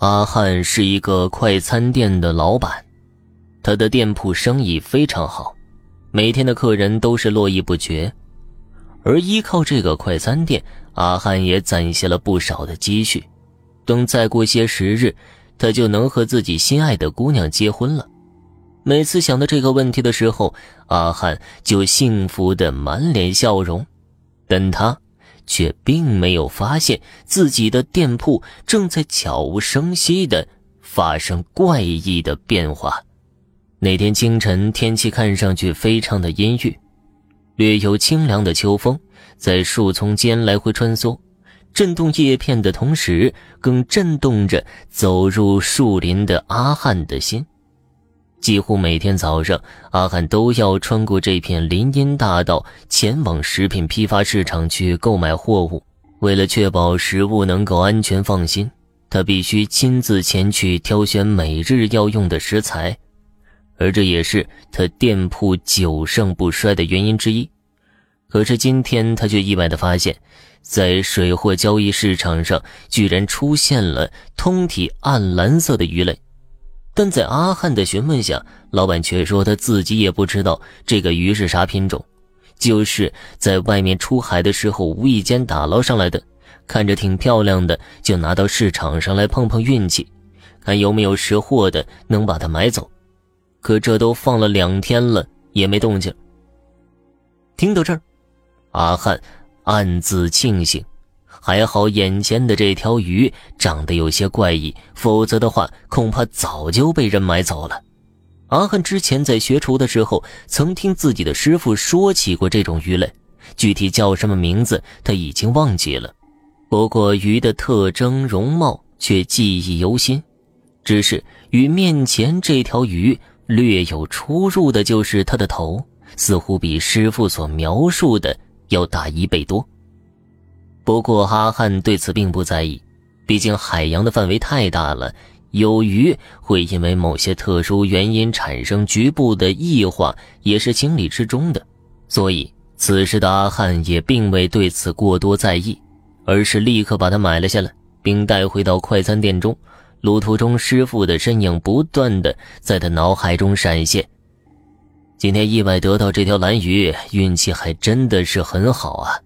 阿汉是一个快餐店的老板，他的店铺生意非常好，每天的客人都是络绎不绝。而依靠这个快餐店，阿汉也攒下了不少的积蓄。等再过些时日，他就能和自己心爱的姑娘结婚了。每次想到这个问题的时候，阿汉就幸福的满脸笑容，但他。却并没有发现自己的店铺正在悄无声息地发生怪异的变化。那天清晨，天气看上去非常的阴郁，略有清凉的秋风在树丛间来回穿梭，震动叶片的同时，更震动着走入树林的阿汉的心。几乎每天早上，阿汉都要穿过这片林荫大道，前往食品批发市场去购买货物。为了确保食物能够安全放心，他必须亲自前去挑选每日要用的食材，而这也是他店铺久盛不衰的原因之一。可是今天，他却意外地发现，在水货交易市场上，居然出现了通体暗蓝色的鱼类。但在阿汉的询问下，老板却说他自己也不知道这个鱼是啥品种，就是在外面出海的时候无意间打捞上来的，看着挺漂亮的，就拿到市场上来碰碰运气，看有没有识货的能把它买走。可这都放了两天了，也没动静。听到这儿，阿汉暗自庆幸。还好眼前的这条鱼长得有些怪异，否则的话恐怕早就被人买走了。阿汉之前在学厨的时候，曾听自己的师傅说起过这种鱼类，具体叫什么名字他已经忘记了。不过鱼的特征容貌却记忆犹新，只是与面前这条鱼略有出入的，就是它的头，似乎比师傅所描述的要大一倍多。不过阿汉对此并不在意，毕竟海洋的范围太大了，有鱼会因为某些特殊原因产生局部的异化也是情理之中的，所以此时的阿汉也并未对此过多在意，而是立刻把它买了下来，并带回到快餐店中。路途中，师傅的身影不断的在他脑海中闪现。今天意外得到这条蓝鱼，运气还真的是很好啊！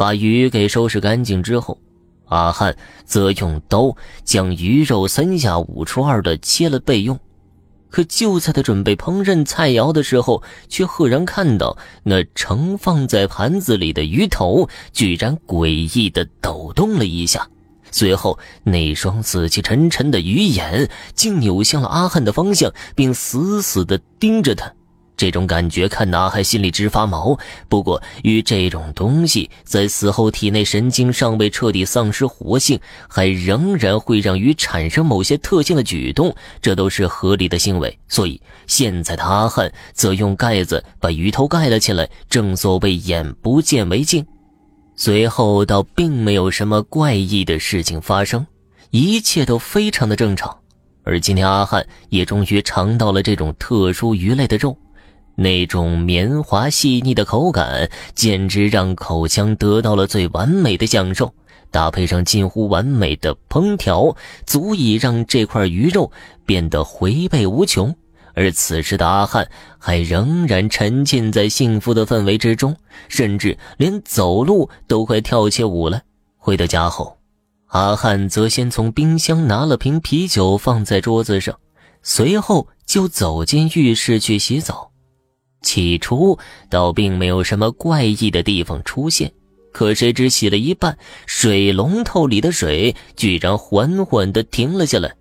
把鱼给收拾干净之后，阿汉则用刀将鱼肉三下五除二的切了备用。可就在他准备烹饪菜肴的时候，却赫然看到那盛放在盘子里的鱼头居然诡异的抖动了一下，随后那双死气沉沉的鱼眼竟扭向了阿汉的方向，并死死的盯着他。这种感觉看得阿汉心里直发毛。不过，与这种东西在死后体内神经尚未彻底丧失活性，还仍然会让鱼产生某些特性的举动，这都是合理的行为。所以，现在的阿汉则用盖子把鱼头盖了起来，正所谓眼不见为净。随后，倒并没有什么怪异的事情发生，一切都非常的正常。而今天，阿汉也终于尝到了这种特殊鱼类的肉。那种绵滑细腻的口感，简直让口腔得到了最完美的享受。搭配上近乎完美的烹调，足以让这块鱼肉变得回味无穷。而此时的阿汉还仍然沉浸在幸福的氛围之中，甚至连走路都快跳起舞了。回到家后，阿汉则先从冰箱拿了瓶啤酒放在桌子上，随后就走进浴室去洗澡。起初倒并没有什么怪异的地方出现，可谁知洗了一半，水龙头里的水居然缓缓地停了下来。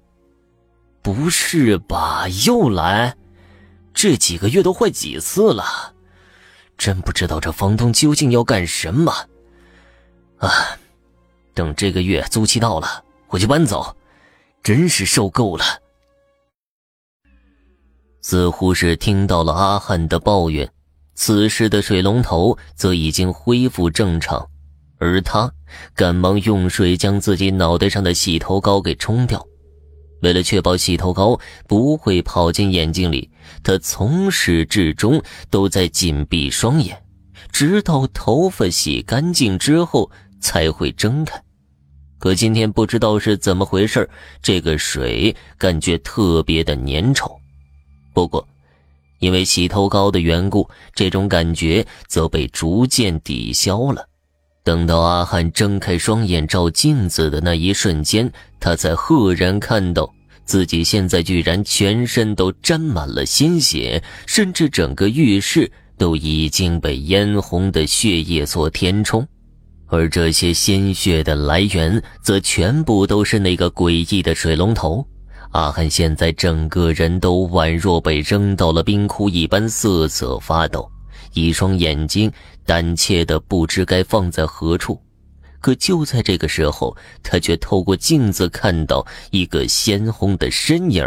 不是吧？又来？这几个月都坏几次了？真不知道这房东究竟要干什么。啊！等这个月租期到了，我就搬走。真是受够了。似乎是听到了阿汉的抱怨，此时的水龙头则已经恢复正常，而他赶忙用水将自己脑袋上的洗头膏给冲掉。为了确保洗头膏不会跑进眼睛里，他从始至终都在紧闭双眼，直到头发洗干净之后才会睁开。可今天不知道是怎么回事，这个水感觉特别的粘稠。不过，因为洗头膏的缘故，这种感觉则被逐渐抵消了。等到阿汉睁开双眼照镜子的那一瞬间，他才赫然看到自己现在居然全身都沾满了鲜血，甚至整个浴室都已经被嫣红的血液所填充。而这些鲜血的来源，则全部都是那个诡异的水龙头。阿汉现在整个人都宛若被扔到了冰窟一般，瑟瑟发抖，一双眼睛胆怯的不知该放在何处。可就在这个时候，他却透过镜子看到一个鲜红的身影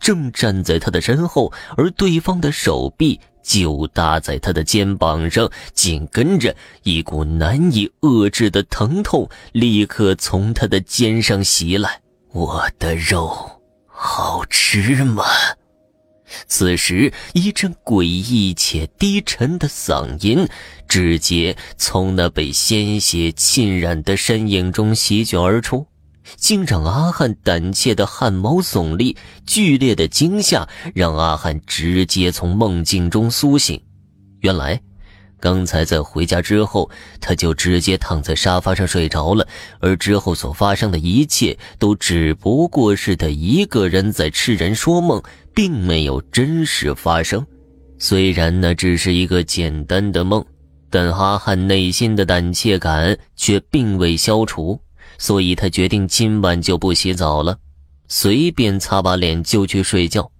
正站在他的身后，而对方的手臂。就搭在他的肩膀上，紧跟着一股难以遏制的疼痛立刻从他的肩上袭来。我的肉好吃吗？此时，一阵诡异且低沉的嗓音直接从那被鲜血浸染的身影中席卷而出。竟让阿汉胆怯的汗毛耸立，剧烈的惊吓让阿汉直接从梦境中苏醒。原来，刚才在回家之后，他就直接躺在沙发上睡着了，而之后所发生的一切都只不过是他一个人在痴人说梦，并没有真实发生。虽然那只是一个简单的梦，但阿汉内心的胆怯感却并未消除。所以他决定今晚就不洗澡了，随便擦把脸就去睡觉。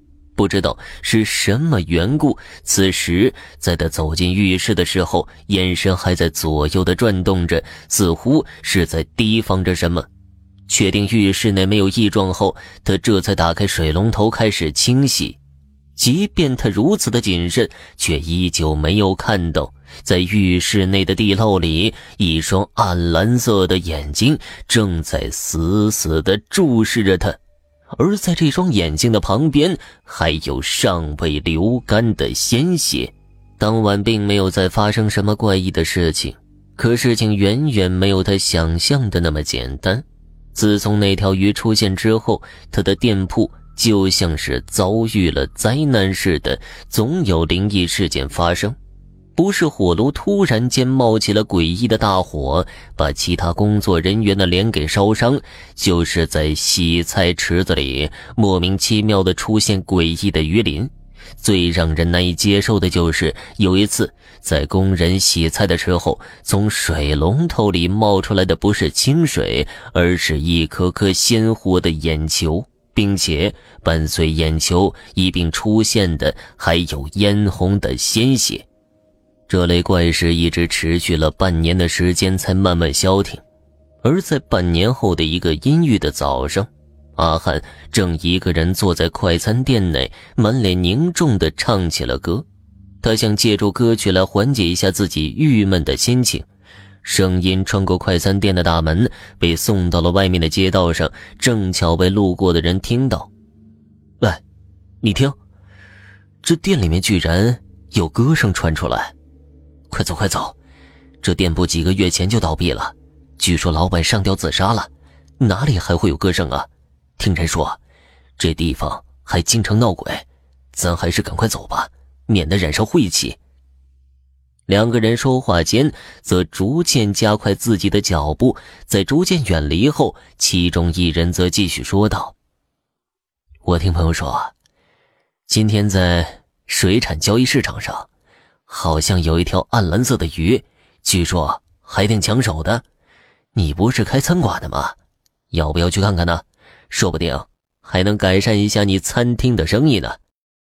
不知道是什么缘故，此时在他走进浴室的时候，眼神还在左右的转动着，似乎是在提防着什么。确定浴室内没有异状后，他这才打开水龙头开始清洗。即便他如此的谨慎，却依旧没有看到。在浴室内的地漏里，一双暗蓝色的眼睛正在死死地注视着他，而在这双眼睛的旁边，还有尚未流干的鲜血。当晚并没有再发生什么怪异的事情，可事情远远没有他想象的那么简单。自从那条鱼出现之后，他的店铺就像是遭遇了灾难似的，总有灵异事件发生。不是火炉突然间冒起了诡异的大火，把其他工作人员的脸给烧伤，就是在洗菜池子里莫名其妙的出现诡异的鱼鳞。最让人难以接受的就是有一次，在工人洗菜的时候，从水龙头里冒出来的不是清水，而是一颗颗鲜活的眼球，并且伴随眼球一并出现的还有嫣红的鲜血。这类怪事一直持续了半年的时间，才慢慢消停。而在半年后的一个阴郁的早上，阿汉正一个人坐在快餐店内，满脸凝重地唱起了歌。他想借助歌曲来缓解一下自己郁闷的心情。声音穿过快餐店的大门，被送到了外面的街道上，正巧被路过的人听到。喂，你听，这店里面居然有歌声传出来。快走快走！这店铺几个月前就倒闭了，据说老板上吊自杀了，哪里还会有歌声啊？听人说，这地方还经常闹鬼，咱还是赶快走吧，免得染上晦气。两个人说话间，则逐渐加快自己的脚步，在逐渐远离后，其中一人则继续说道：“我听朋友说，今天在水产交易市场上。”好像有一条暗蓝色的鱼，据说还挺抢手的。你不是开餐馆的吗？要不要去看看呢？说不定还能改善一下你餐厅的生意呢。